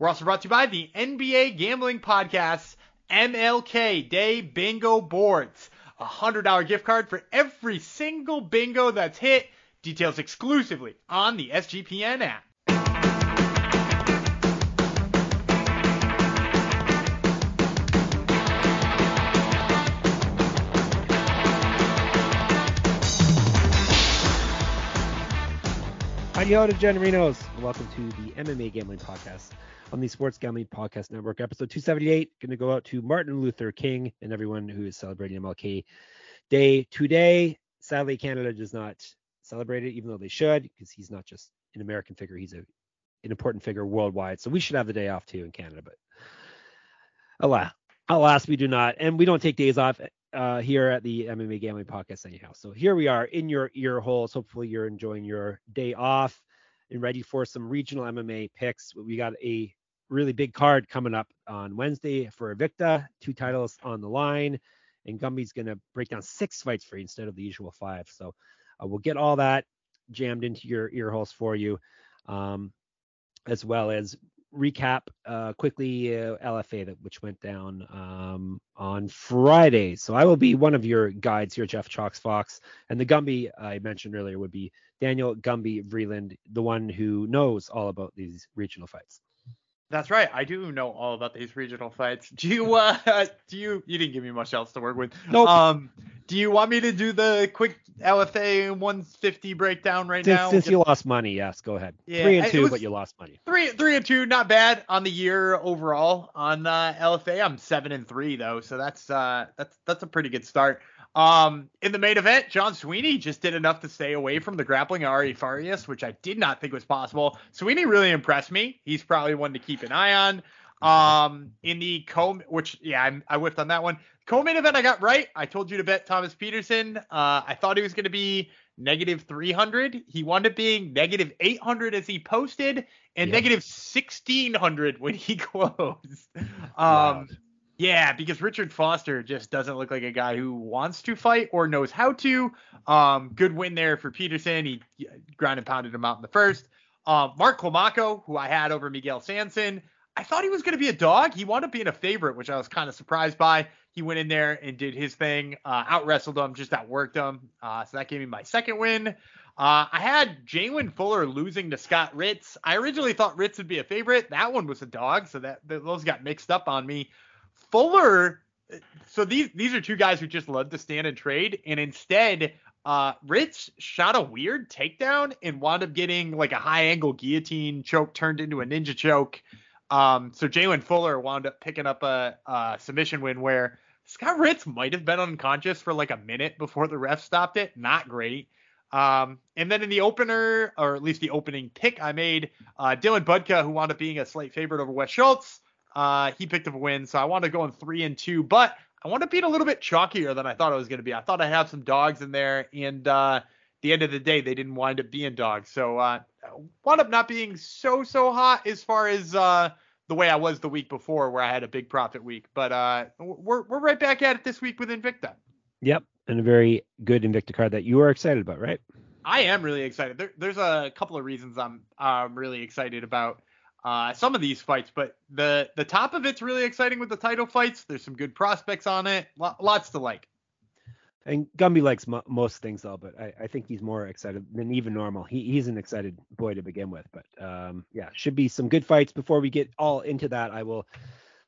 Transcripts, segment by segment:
We're also brought to you by the NBA Gambling Podcast MLK Day Bingo Boards. A $100 gift card for every single bingo that's hit. Details exclusively on the SGPN app. Adios, Generinos. Welcome to the MMA Gambling Podcast on the Sports Gambling Podcast Network, episode 278. Going to go out to Martin Luther King and everyone who is celebrating MLK Day today. Sadly, Canada does not celebrate it, even though they should, because he's not just an American figure; he's a, an important figure worldwide. So we should have the day off too in Canada, but alas, alas, we do not, and we don't take days off uh, here at the MMA Gambling Podcast anyhow. So here we are in your ear holes. Hopefully you're enjoying your day off and ready for some regional MMA picks. We got a really big card coming up on Wednesday for Invicta, two titles on the line, and Gumby's going to break down six fights for you instead of the usual five. So uh, we'll get all that jammed into your ear holes for you, um, as well as recap uh, quickly uh, LFA that which went down um, on Friday. So I will be one of your guides here, Jeff Chalks Fox, and the Gumby I mentioned earlier would be Daniel Gumby Vreeland, the one who knows all about these regional fights. That's right. I do know all about these regional fights. Do you uh do you you didn't give me much else to work with. Nope. Um do you want me to do the quick LFA 150 breakdown right since, now? Since you lost money, yes, go ahead. Yeah, three and two, but you lost money. Three three and two, not bad on the year overall on uh, LFA. I'm seven and three though, so that's uh that's that's a pretty good start. Um, in the main event, John Sweeney just did enough to stay away from the grappling Ari Farias, which I did not think was possible. Sweeney really impressed me. He's probably one to keep an eye on. Um, in the co, which yeah, I, I whiffed on that one. Co-main event, I got right. I told you to bet Thomas Peterson. Uh, I thought he was going to be negative 300. He wound up being negative 800 as he posted, and Yeah. negative 1600 when he closed. Um, Wild. Yeah, because Richard Foster just doesn't look like a guy who wants to fight or knows how to. Um, good win there for Peterson. He ground and pounded him out in the first. Um, Mark Climaco, who I had over Miguel Sanson, I thought he was going to be a dog. He wound up being a favorite, which I was kind of surprised by. He went in there and did his thing, uh, out wrestled him, just outworked him. Uh, so that gave me my second win. Uh, I had Jalen Fuller losing to Scott Ritz. I originally thought Ritz would be a favorite. That one was a dog, so that th- those got mixed up on me. Fuller, so these these are two guys who just love to stand and trade, and instead, uh, Ritz shot a weird takedown and wound up getting like a high angle guillotine choke turned into a ninja choke. Um, so Jalen Fuller wound up picking up a, a submission win where Scott Ritz might have been unconscious for like a minute before the ref stopped it. Not great. Um, and then in the opener, or at least the opening pick I made, uh, Dylan Budka, who wound up being a slight favorite over Wes Schultz, uh, he picked up a win. So I want to go in three and two, but I want to beat a little bit chalkier than I thought it was going to be. I thought I'd have some dogs in there, and uh, the end of the day, they didn't wind up being dogs. So uh, wound up not being so so hot as far as uh, the way I was the week before, where I had a big profit week. But uh, we're we're right back at it this week with Invicta. Yep, and a very good Invicta card that you are excited about, right? I am really excited. There, there's a couple of reasons I'm um, really excited about uh, some of these fights, but the the top of it's really exciting with the title fights. There's some good prospects on it. Lo- lots to like. And Gumby likes mo- most things though, but I, I think he's more excited than even normal. He, he's an excited boy to begin with, but um, yeah, should be some good fights. Before we get all into that, I will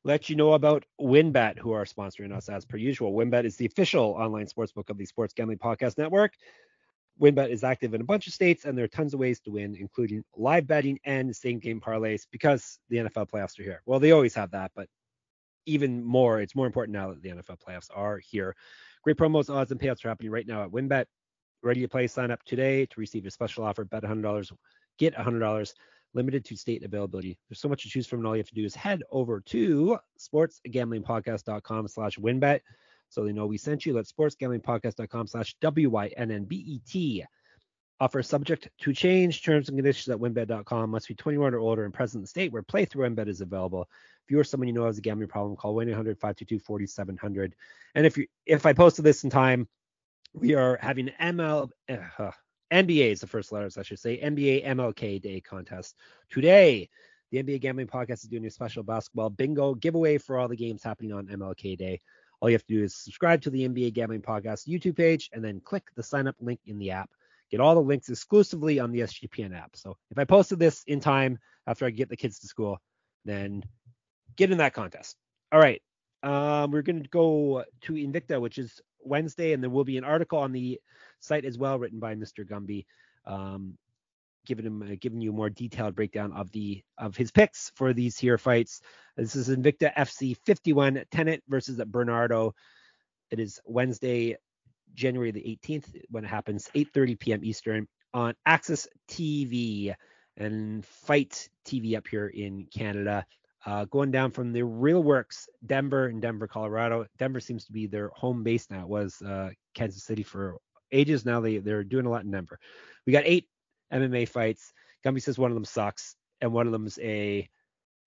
let you know about WynnBet, who are sponsoring us as per usual. WynnBet is the official online sportsbook of the Sports Gambling Podcast Network. WynnBet is active in a bunch of states, and there are tons of ways to win, including live betting and same game parlays, because the NFL playoffs are here. Well, they always have that, but even more, it's more important now that the NFL playoffs are here. Great promos, odds, and payouts are happening right now at WynnBet. Ready to play? Sign up today to receive a special offer. Bet $100, get $100. limited to state availability. There's so much to choose from, and all you have to do is head over to sportsgamblingpodcast.com slash wynnbet so they know we sent you. That's sportsgamblingpodcast.com slash W-Y-N-N-B-E-T. Offer subject to change. Terms and conditions at wynnbet.com. Must be 21 or older and present in the state where playthrough WynnBet is available. If you or someone you know has a gambling problem, call 1-800-522-4700. And if you if I posted this in time, we are having ML uh, NBA is the first letters I should say NBA MLK Day contest today. The NBA Gambling Podcast is doing a special basketball bingo giveaway for all the games happening on MLK Day. All you have to do is subscribe to the NBA Gambling Podcast YouTube page and then click the sign up link in the app. Get all the links exclusively on the SGPN app. So if I posted this in time after I get the kids to school, then get in that contest. All right. Um, we're going to go to Invicta, which is Wednesday, and there will be an article on the site as well, written by Mr. Gumby, um, giving him uh, giving you a more detailed breakdown of the of his picks for these here fights. This is Invicta FC 51 Tennant versus Bernardo. It is Wednesday, January the 18th when it happens, 8:30 p.m. Eastern on AXS TV and Fight TV up here in Canada. Uh, going down from the Real Works, Denver and Denver, Colorado. Denver seems to be their home base now. It was uh, Kansas City for ages. Now they they're doing a lot in Denver. We got eight MMA fights. Gumby says one of them sucks, and one of them's a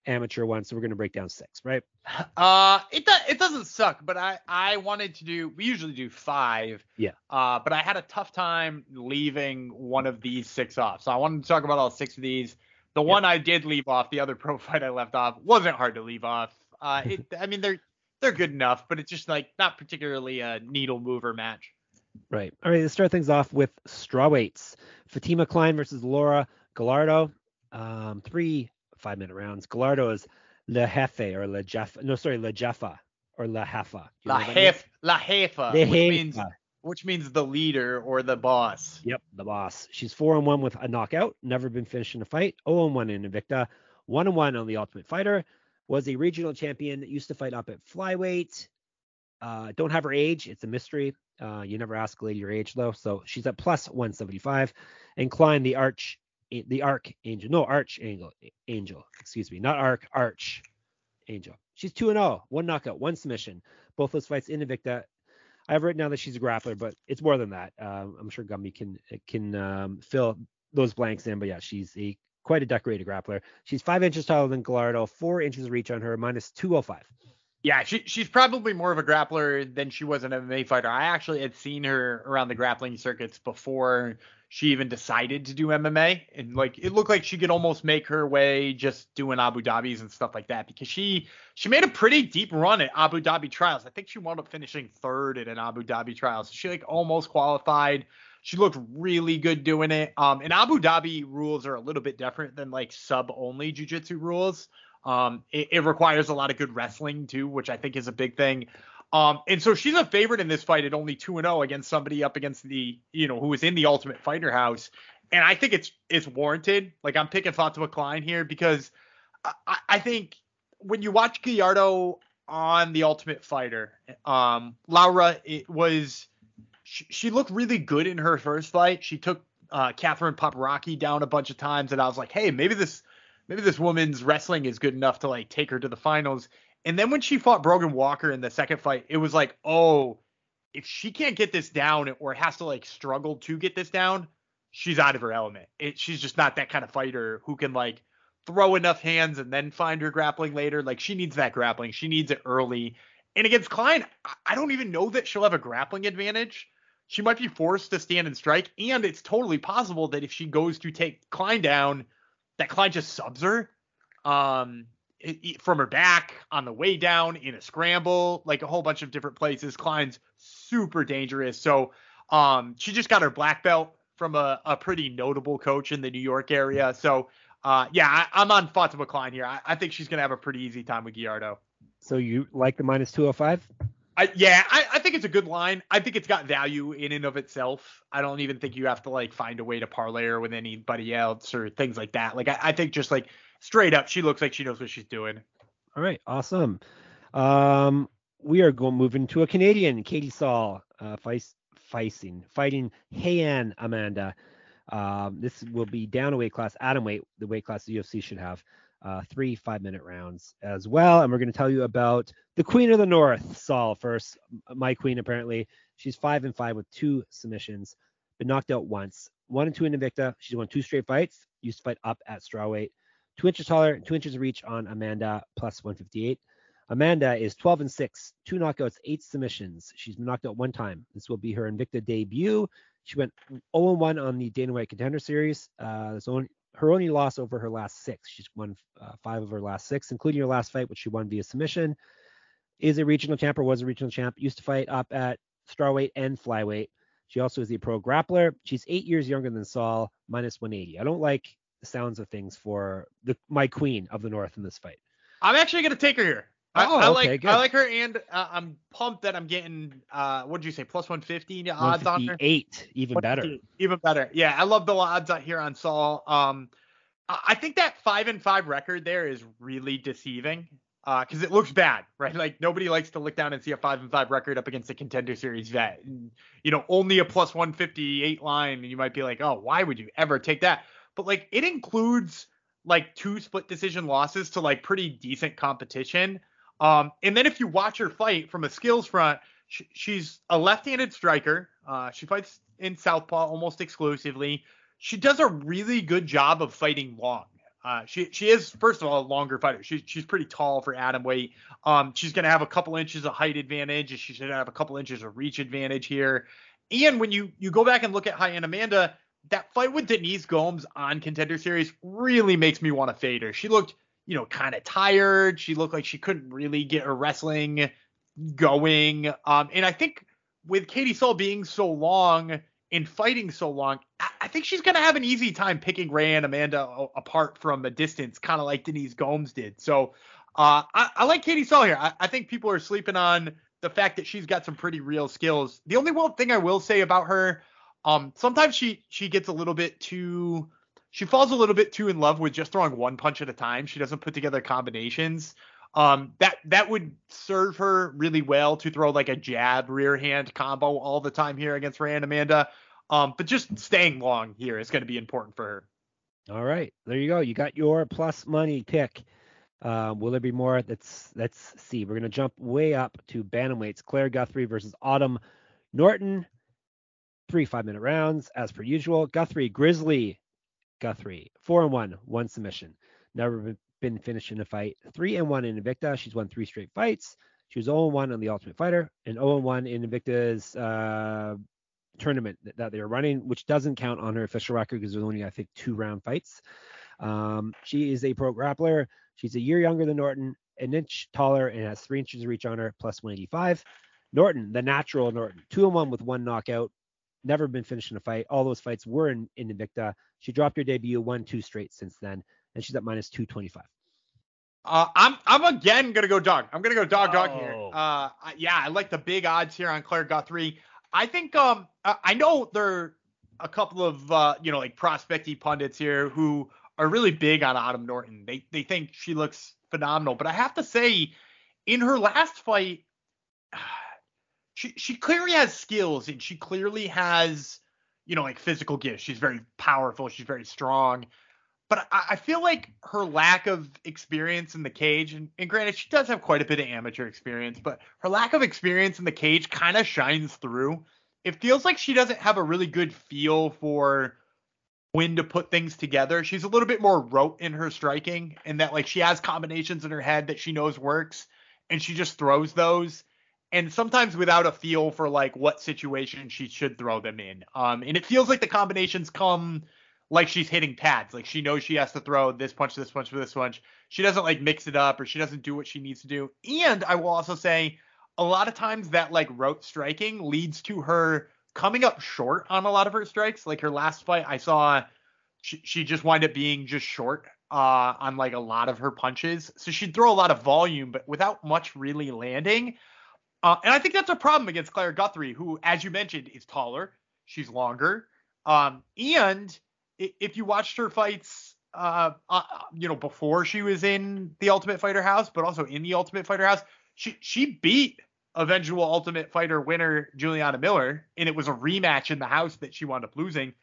amateur one. So we're gonna break down six, right? Uh, it do, it doesn't suck, but I I wanted to do. We usually do five. Yeah. Uh, but I had a tough time leaving one of these six off. So I wanted to talk about all six of these. The one I did leave off, the other pro fight I left off, wasn't hard to leave off. Uh, it, I mean they're they're good enough, but it's just like not particularly a needle mover match. Right. All right. Let's start things off with straw weights. Fatima Klein versus Laura Gallardo. Um, three five minute rounds. Gallardo is Le Jefe or Le Jeff. No, sorry, Le Jeffa or La Hefa. La Hef, La Hefa, which means which means the leader or the boss. Yep, the boss. She's four and one with a knockout. Never been finished in a fight. Oh and one in Invicta. One and one on the Ultimate Fighter. Was a regional champion. Used to fight up at flyweight. Uh, don't have her age. It's a mystery. Uh, you never ask a lady her age though. So she's at plus 175. And Klein, the arch, the arc angel. No, arch angel. Angel. Excuse me. Not arc. Arch angel. She's two and zero. One knockout. One submission. Both those fights in Invicta. I have written down that she's a grappler, but it's more than that. Um, I'm sure Gumby can can um, fill those blanks in. But yeah, she's a quite a decorated grappler. She's five inches taller than Gallardo, four inches of reach on her, minus 205. Yeah, she, she's probably more of a grappler than she was an MMA fighter. I actually had seen her around the grappling circuits before she even decided to do MMA, and like it looked like she could almost make her way just doing Abu Dhabis and stuff like that because she she made a pretty deep run at Abu Dhabi trials. I think she wound up finishing third at an Abu Dhabi trials. She like almost qualified. She looked really good doing it. Um, and Abu Dhabi rules are a little bit different than like sub only jujitsu rules. Um, it, it, requires a lot of good wrestling too, which I think is a big thing. Um, and so she's a favorite in this fight at only two and zero oh against somebody up against the you know who is in the Ultimate Fighter house, and I think it's it's warranted. Like I'm picking Fatima Klein here because I, I think when you watch Gallardo on the Ultimate Fighter, um, Laura it was she, she looked really good in her first fight. She took uh, Catherine Paparaki down a bunch of times, and I was like, hey, maybe this maybe this woman's wrestling is good enough to like take her to the finals. And then when she fought Brogan Walker in the second fight, it was like, oh, if she can't get this down or has to like struggle to get this down, she's out of her element. It, she's just not that kind of fighter who can like throw enough hands and then find her grappling later. Like she needs that grappling. She needs it early. And against Klein, I don't even know that she'll have a grappling advantage. She might be forced to stand and strike, and it's totally possible that if she goes to take Klein down, that Klein just subs her um, from her back on the way down in a scramble, like a whole bunch of different places. Klein's super dangerous. So um, she just got her black belt from a, a pretty notable coach in the New York area. So uh, yeah, I, am on Fatima Klein here. I, I think she's gonna have a pretty easy time with Gallardo. So you like the minus 205? I, yeah, I, I, think it's a good line. I think it's got value in and of itself. I don't even think you have to like find a way to parlay her with anybody else or things like that. Like I, I think just like straight up, she looks like she knows what she's doing. All right, awesome. Um, we are going moving to a Canadian, Katie Saul, uh, fighting fighting Rayanne Amanda. Um, this will be down a weight class, atom weight, the weight class the UFC should have. Uh, three five minute rounds as well. And we're going to tell you about the Queen of the North, Saul first. My queen, apparently. She's five and five with two submissions, been knocked out once. One and two in Invicta. She's won two straight fights. Used to fight up at strawweight. Two inches taller, two inches of reach on Amanda, plus 158. Amanda is 12 and 6, two knockouts, eight submissions. She's been knocked out one time. This will be her Invicta debut. She went 0 1 on the Dana White Contender Series. Uh, only, her only loss over her last six. She's won uh, five of her last six, including her last fight, which she won via submission. Is a regional champ or was a regional champ. Used to fight up at strawweight and flyweight. She also is a pro grappler. She's eight years younger than Saul, minus 180. I don't like the sounds of things for the my queen of the north in this fight. I'm actually gonna take her here. Oh, I, I okay, like good. I like her, and uh, I'm pumped that I'm getting uh, what did you say, plus 150 odds on her. Eight, even better. Even better. Yeah, I love the odds out here on Saul. Um, I think that five and five record there is really deceiving because uh, it looks bad, right? Like nobody likes to look down and see a five and five record up against a contender series vet. And, you know, only a plus 158 line, and you might be like, oh, why would you ever take that? But like it includes like two split decision losses to like pretty decent competition. Um, and then if you watch her fight from a skills front, sh- she's a left-handed striker. Uh, she fights in southpaw almost exclusively. She does a really good job of fighting long. Uh, she she is first of all a longer fighter. She, she's pretty tall for atom weight. Um, she's gonna have a couple inches of height advantage. She should have a couple inches of reach advantage here. And when you you go back and look at Rayanne Amanda, that fight with Denise Gomes on Contender Series really makes me want to fade her. She looked you know, kind of tired. She looked like she couldn't really get her wrestling going. Um, and I think with Katie Saul being so long and fighting so long, I, think she's gonna have an easy time picking Rayanne Amanda apart from a distance, kind of like Denise Gomes did. So uh, I, I, like Katie Saul here. I, I think people are sleeping on the fact that she's got some pretty real skills. The only one thing I will say about her, um, sometimes she she gets a little bit too she falls a little bit too in love with just throwing one punch at a time. She doesn't put together combinations. Um, that that would serve her really well to throw like a jab rear hand combo all the time here against Rayanne Amanda. Um, but just staying long here is going to be important for her. All right, there you go. You got your plus money pick. Uh, will there be more? Let's let's see. We're gonna jump way up to bantamweights. Claire Guthrie versus Autumn Norton. Three five minute rounds as per usual. Guthrie Grizzly Guthrie, four and one, one submission. Never been finished in a fight. Three and one in Invicta. She's won three straight fights. She was 0 1 on the Ultimate Fighter and 0 1 in Invicta's uh, tournament that, that, they're running, which doesn't count on her official record because there's only, I think, two round fights. Um, she is a pro grappler. She's a year younger than Norton, an inch taller, and has three inches of reach on her, plus 185. Norton, the natural Norton, two and one with one knockout, never been finished in a fight. All those fights were in, in Invicta. She dropped her debut, won two straight since then, and she's at minus 225. Uh, I'm I'm again gonna go dog. I'm gonna go dog dog oh. here. Uh, yeah, I like the big odds here on Claire Guthrie. I think um I know there are a couple of uh you know like prospecty pundits here who are really big on Autumn Norton. They they think she looks phenomenal, but I have to say, in her last fight, she she clearly has skills and she clearly has you know like physical gifts. She's very powerful. She's very strong. But I, I feel like her lack of experience in the cage, and, and granted, she does have quite a bit of amateur experience, but her lack of experience in the cage kind of shines through. It feels like she doesn't have a really good feel for when to put things together. She's a little bit more rote in her striking, and that like she has combinations in her head that she knows works, and she just throws those and sometimes without a feel for like what situation she should throw them in. Um, and it feels like the combinations come like she's hitting pads. Like she knows she has to throw this punch, this punch, this punch. She doesn't like mix it up or she doesn't do what she needs to do. And I will also say a lot of times that like rote striking leads to her coming up short on a lot of her strikes. Like her last fight, I saw she, she just wind up being just short uh, on like a lot of her punches. So she'd throw a lot of volume, but without much really landing. Uh, and I think that's a problem against Claire Guthrie, who, as you mentioned, is taller. She's longer. Um, and if you watched her fights, uh, uh, you know, before she was in the Ultimate Fighter house, but also in the Ultimate Fighter house, she she beat eventual Ultimate Fighter winner Juliana Miller, and it was a rematch in the house that she wound up losing.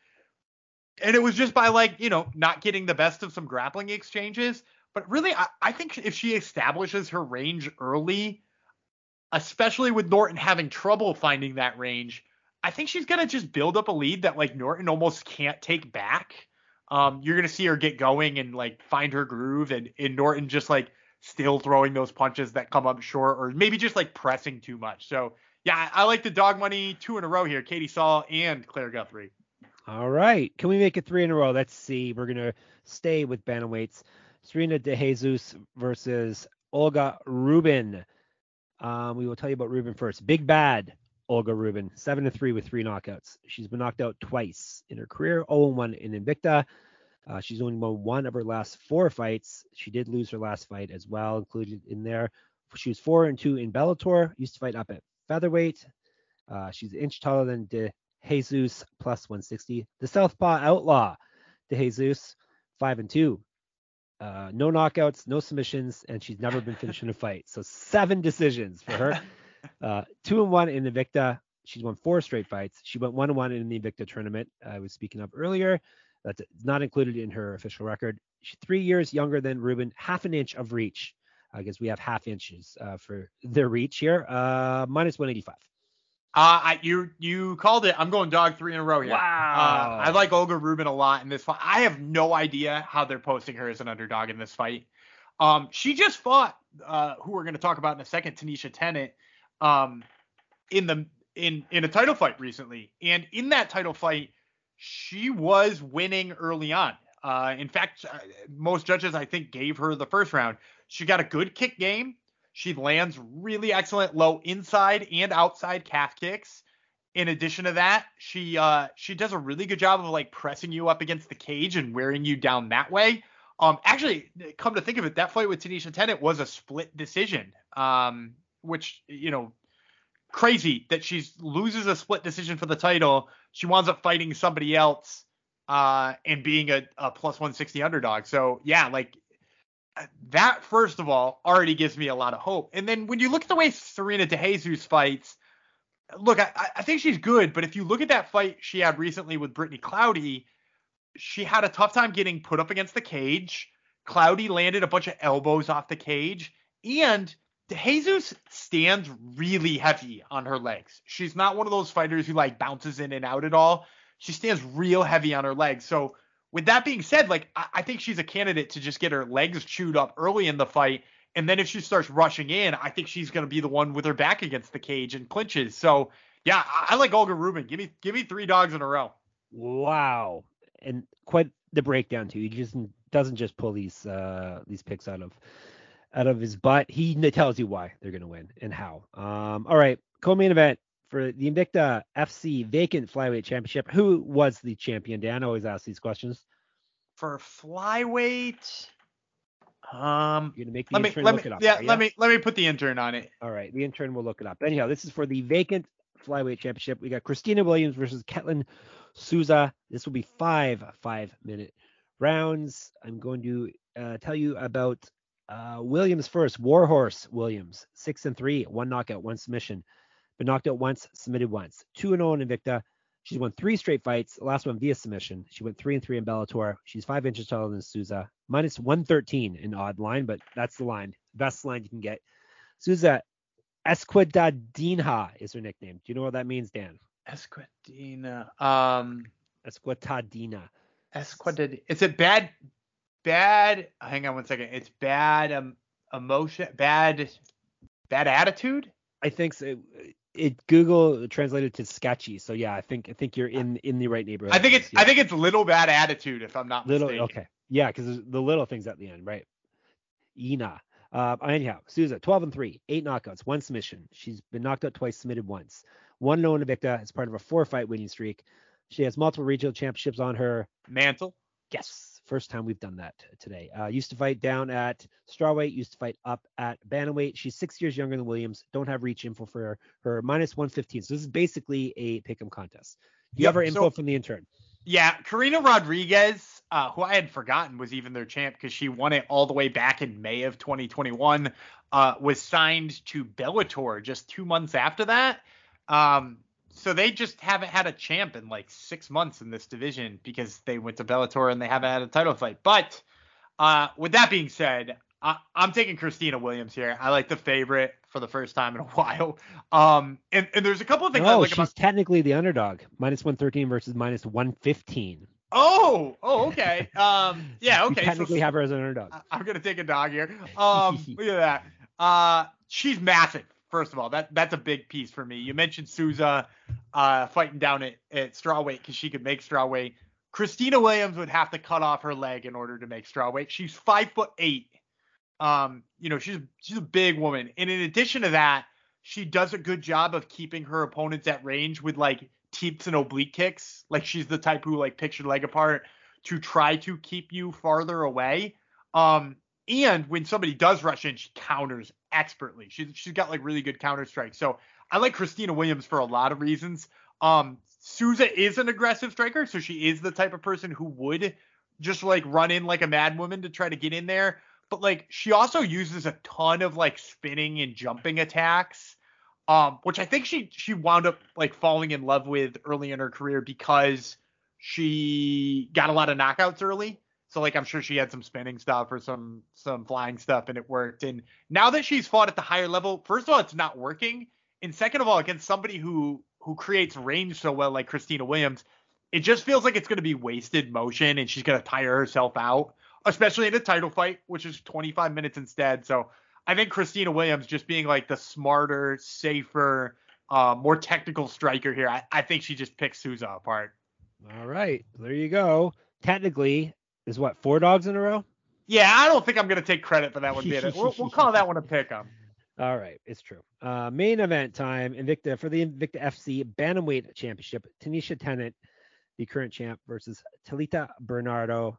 and it was just by like you know not getting the best of some grappling exchanges. But really, I, I think if she establishes her range early, especially with Norton having trouble finding that range, I think she's gonna just build up a lead that like Norton almost can't take back. Um, you're gonna see her get going and like find her groove, and, and Norton just like still throwing those punches that come up short, or maybe just like pressing too much. So yeah, I like the dog money two in a row here. Katie Saul and Claire Guthrie. All right. Can we make it three in a row? Let's see. We're gonna stay with bantamweights. Serena De Jesus versus Olga Rubin. Um, we will tell you about Rubin first. Big bad Olga Rubin, seven to three with three knockouts. She's been knocked out twice in her career, 0-1 in Invicta. Uh, she's only won one of her last four fights. She did lose her last fight as well, included in there. She was four and two in Bellator. Used to fight up at featherweight. Uh, she's an inch taller than De Jesus, plus 160. The Southpaw Outlaw, De Jesus, five and two. Uh, no knockouts, no submissions, and she's never been finished in a fight. So seven decisions for her. Uh, two and one in the Invicta. She's won four straight fights. She went one and one in the Invicta tournament I was speaking of earlier. That's not included in her official record. She's three years younger than Rubin, half an inch of reach. I guess we have half inches uh, for their reach here. Uh, minus 185. Uh, I, you you called it. I'm going dog three in a row here. Wow. Uh, I like Olga Rubin a lot in this fight. I have no idea how they're posting her as an underdog in this fight. Um, she just fought uh, who we're going to talk about in a second, Tanisha Tennant, um, in the in in a title fight recently, and in that title fight, she was winning early on. Uh, in fact, uh, most judges I think gave her the first round. She got a good kick game. She lands really excellent low inside and outside calf kicks. In addition to that, she uh, she does a really good job of like pressing you up against the cage and wearing you down that way. Um, actually, come to think of it, that fight with Tanisha Tennant was a split decision. Um, which you know, crazy that she loses a split decision for the title. She winds up fighting somebody else uh, and being a, a plus 160 underdog. So yeah, like that first of all already gives me a lot of hope. And then when you look at the way Serena DeJesus fights, look, I, I think she's good, but if you look at that fight she had recently with Brittany Cloudy, she had a tough time getting put up against the cage. Cloudy landed a bunch of elbows off the cage, and DeJesus stands really heavy on her legs. She's not one of those fighters who like bounces in and out at all. She stands real heavy on her legs. So with that being said, like I, I think she's a candidate to just get her legs chewed up early in the fight. And then if she starts rushing in, I think she's going to be the one with her back against the cage and clinches. So yeah, I, I like Olga Rubin. Give me give me three dogs in a row. Wow, and quite the breakdown too. He just doesn't just pull these uh these picks out of out of his butt. He tells you why they're going to win and how. Um, all right, co-main event for the Invicta FC Vacant Flyweight Championship. Who was the champion? Dan I always ask these questions. For flyweight, um, you're gonna make the let me intern let look me it up. yeah let me let me put the intern on it. All right, the intern will look it up. Anyhow, this is for the Vacant Flyweight Championship. We got Christina Williams versus Ketlin Souza. This will be five five minute rounds. I'm going to uh, tell you about uh, Williams first. Warhorse Williams, six and three, one knockout, one submission. Been knocked out once, submitted once. Two and zero in Invicta. She's won three straight fights. The last one via submission. She went three and three in Bellator. She's five inches taller than Souza. Minus 113 in odd line, but that's the line. Best line you can get. Souza Esquidadinha is her nickname. Do you know what that means, Dan? Esquadina. Um, Esquitadina. Esquadina. Is it bad? Bad. Hang on one second. It's bad um, emotion. Bad. Bad attitude. I think so. It Google translated to sketchy. So yeah, I think I think you're in in the right neighborhood. I think it's Yeah. I think it's little bad attitude if I'm not little mistaken. okay. Yeah, because the little things at the end, right? Ina. Uh, anyhow, Souza, 12 and 3, eight knockouts, one submission. She's been knocked out twice, submitted once. One no Invicta as part of a four fight winning streak. She has multiple regional championships on her. Mantle. Yes, first time we've done that today. Uh, used to fight down at strawweight, used to fight up at bantamweight. She's six years younger than Williams. Don't have reach info for her. Her minus 115. So this is basically a pick'em contest. Do you Yep, have her info so- from the intern? Yeah, Karina Rodriguez, uh, who I had forgotten was even their champ because she won it all the way back in May of 2021, uh, was signed to Bellator just two months after that. Um, so they just haven't had a champ in like six months in this division because they went to Bellator and they haven't had a title fight. But uh, with that being said, I, am taking Christina Williams here. I like the favorite for the first time in a while. Um, and, and there's a couple of things. No, like she's about... technically the underdog, minus 113 versus minus 115. Oh, oh, okay. Um, yeah, okay. Technically so, have her as an underdog. I, am gonna take a dog here. Um, look at that. Uh, she's massive. First of all, that that's a big piece for me. You mentioned Souza uh, fighting down at, at strawweight because she could make strawweight. Christina Williams would have to cut off her leg in order to make strawweight. She's five foot eight. Um, you know, she's she's a big woman, and in addition to that, she does a good job of keeping her opponents at range with like teeps and oblique kicks. Like she's the type who like picks your leg apart to try to keep you farther away. Um, and when somebody does rush in, she counters expertly. She's she's got like really good counter strikes. So I like Christina Williams for a lot of reasons. Um, Souza is an aggressive striker, so she is the type of person who would just like run in like a mad woman to try to get in there. But like she also uses a ton of like spinning and jumping attacks, um, which I think she she wound up like falling in love with early in her career because she got a lot of knockouts early. So like I'm sure she had some spinning stuff or some some flying stuff and it worked. And now that she's fought at the higher level, first of all, it's not working. And second of all, against somebody who who creates range so well like Christina Williams, it just feels like it's going to be wasted motion and she's going to tire herself out, especially in a title fight, which is 25 minutes instead. So I think Christina Williams just being like the smarter, safer, uh, more technical striker here, I, I think she just picks Souza apart. All right, there you go. Technically, is what four dogs in a row? Yeah, I don't think I'm gonna take credit for that one. Being we'll, we'll call that one a pick 'em. All right, it's true. Uh, main event time, Invicta for the Invicta FC Bantamweight Championship. Tanisha Tennant, the current champ, versus Talita Bernardo.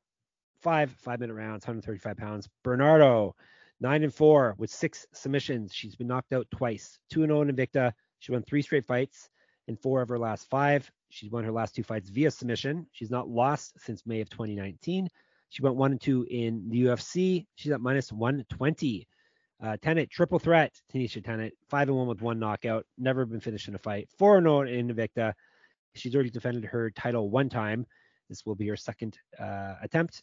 Five five minute rounds, 135 pounds. Bernardo, nine and four with six submissions. She's been knocked out twice. Two and zero oh in Invicta. She won three straight fights in four of her last five. She's won her last two fights via submission. She's not lost since May of 2019. She went one and two in the UFC. She's at minus 120. Uh, Tennant, triple threat. Tanisha Tennant, five and one with one knockout. Never been finished in a fight. Four and zero in Invicta. She's already defended her title one time. This will be her second uh, attempt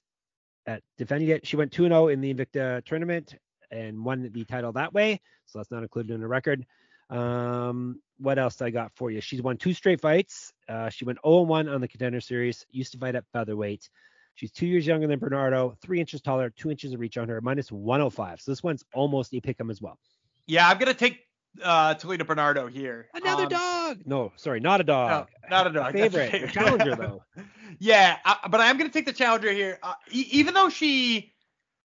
at defending it. She went 2 0 in the Invicta tournament and won the title that way. So that's not included in the record. Um, what else I got for you? She's won two straight fights. Uh, she went 0-1 on the contender series. Used to fight at featherweight. She's two years younger than Bernardo, three inches taller, two inches of reach on her, minus 105. So this one's almost a pick'em as well. Yeah, I'm gonna take uh Talita Bernardo here. Another um, dog. No, sorry, not a dog. No, not a dog. favorite. favorite. challenger though. yeah, I, but I am gonna take the challenger here. Uh, e- even though she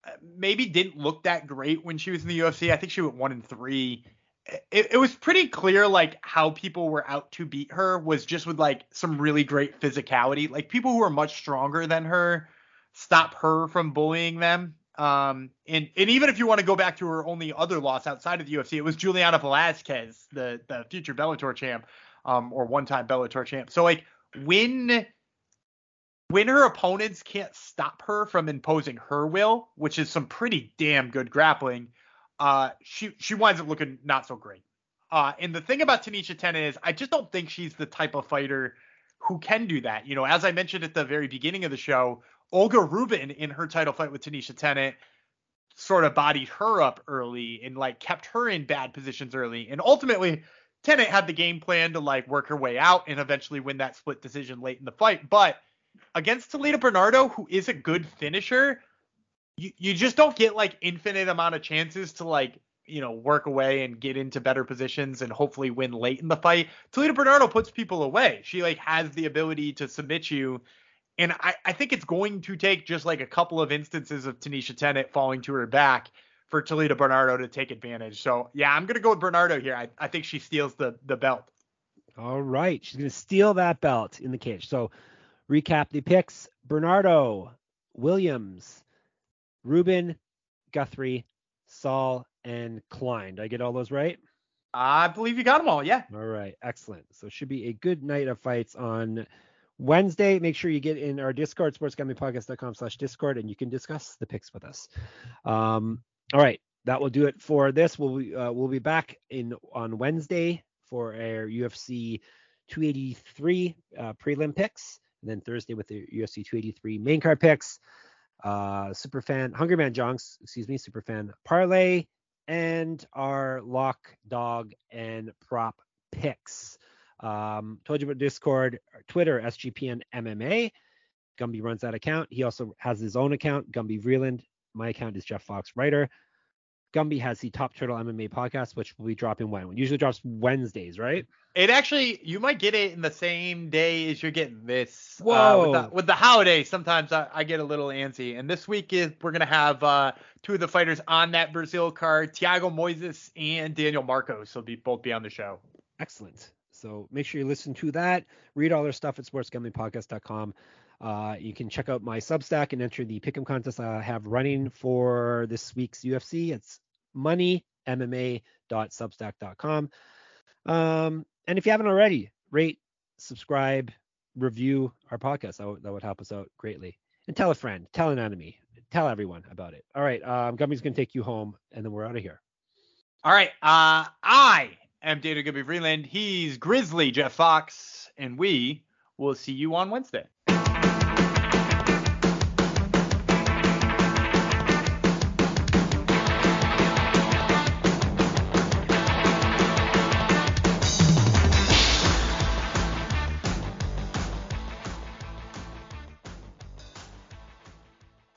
uh, maybe didn't look that great when she was in the UFC, I think she went one and three it, it was pretty clear like how people were out to beat her was just with like some really great physicality. Like people who are much stronger than her stop her from bullying them. Um, and and even if you want to go back to her only other loss outside of the UFC, it was Juliana Velasquez, the the future Bellator champ, um, or one time Bellator champ. So like when when her opponents can't stop her from imposing her will, which is some pretty damn good grappling, uh, she she winds up looking not so great. Uh, and the thing about Tanisha Tennant is I just don't think she's the type of fighter who can do that. You know, as I mentioned at the very beginning of the show, Olga Rubin in her title fight with Tanisha Tennant sort of bodied her up early and like kept her in bad positions early. And ultimately, Tennant had the game plan to like work her way out and eventually win that split decision late in the fight. But against Talita Bernardo, who is a good finisher, you, you just don't get like infinite amount of chances to like you know work away and get into better positions and hopefully win late in the fight. Talita Bernardo puts people away. She like has the ability to submit you. And I, I think it's going to take just like a couple of instances of Tanisha Tennant falling to her back for Talita Bernardo to take advantage. So yeah, I'm gonna go with Bernardo here. I, I think she steals the the belt. All right, she's gonna steal that belt in the cage. So recap the picks: Bernardo, Williams, Rubin, Guthrie, Saul, and Klein. Did I get all those right? I believe you got them all. Yeah. All right. Excellent. So it should be a good night of fights on Wednesday. Make sure you get in our Discord, sportsgamblingpodcast.com slash Discord, and you can discuss the picks with us. Um, all right. That will do it for this. We'll be, uh, we'll be back in on Wednesday for our UFC 283 uh, prelim picks, and then Thursday with the UFC 283 main card picks. Uh, Superfan, Hungry Man Jonks, excuse me, Superfan parlay, and our lock, dog, and prop picks. Um, told you about Discord, Twitter, SGPN MMA. Gumby runs that account. He also has his own account, Gumby Vreeland. My account is Jeff Fox Writer. Gumby has the Top Turtle MMA podcast, which will be dropping when? It usually drops Wednesdays, right? It actually, you might get it in the same day as you're getting this. Whoa. Uh, with, the, with the holiday, sometimes I, I get a little antsy. And this week is we're gonna have uh, two of the fighters on that Brazil card, Thiago Moises and Daniel Marcos. will be both be on the show. Excellent. So make sure you listen to that. Read all their stuff at sportsgamblingpodcast.com. Uh, you can check out my Substack and enter the pick'em contest I have running for this week's UFC. It's moneymma.substack.com. Um, and if you haven't already, rate, subscribe, review our podcast. That, would- that would help us out greatly. And tell a friend, tell an enemy, tell everyone about it. All right, um, Gumby's gonna take you home, and then we're out of here. All right. Uh, I am Data Gumby Vreeland. He's Grizzly Jeff Fox, and we will see you on Wednesday.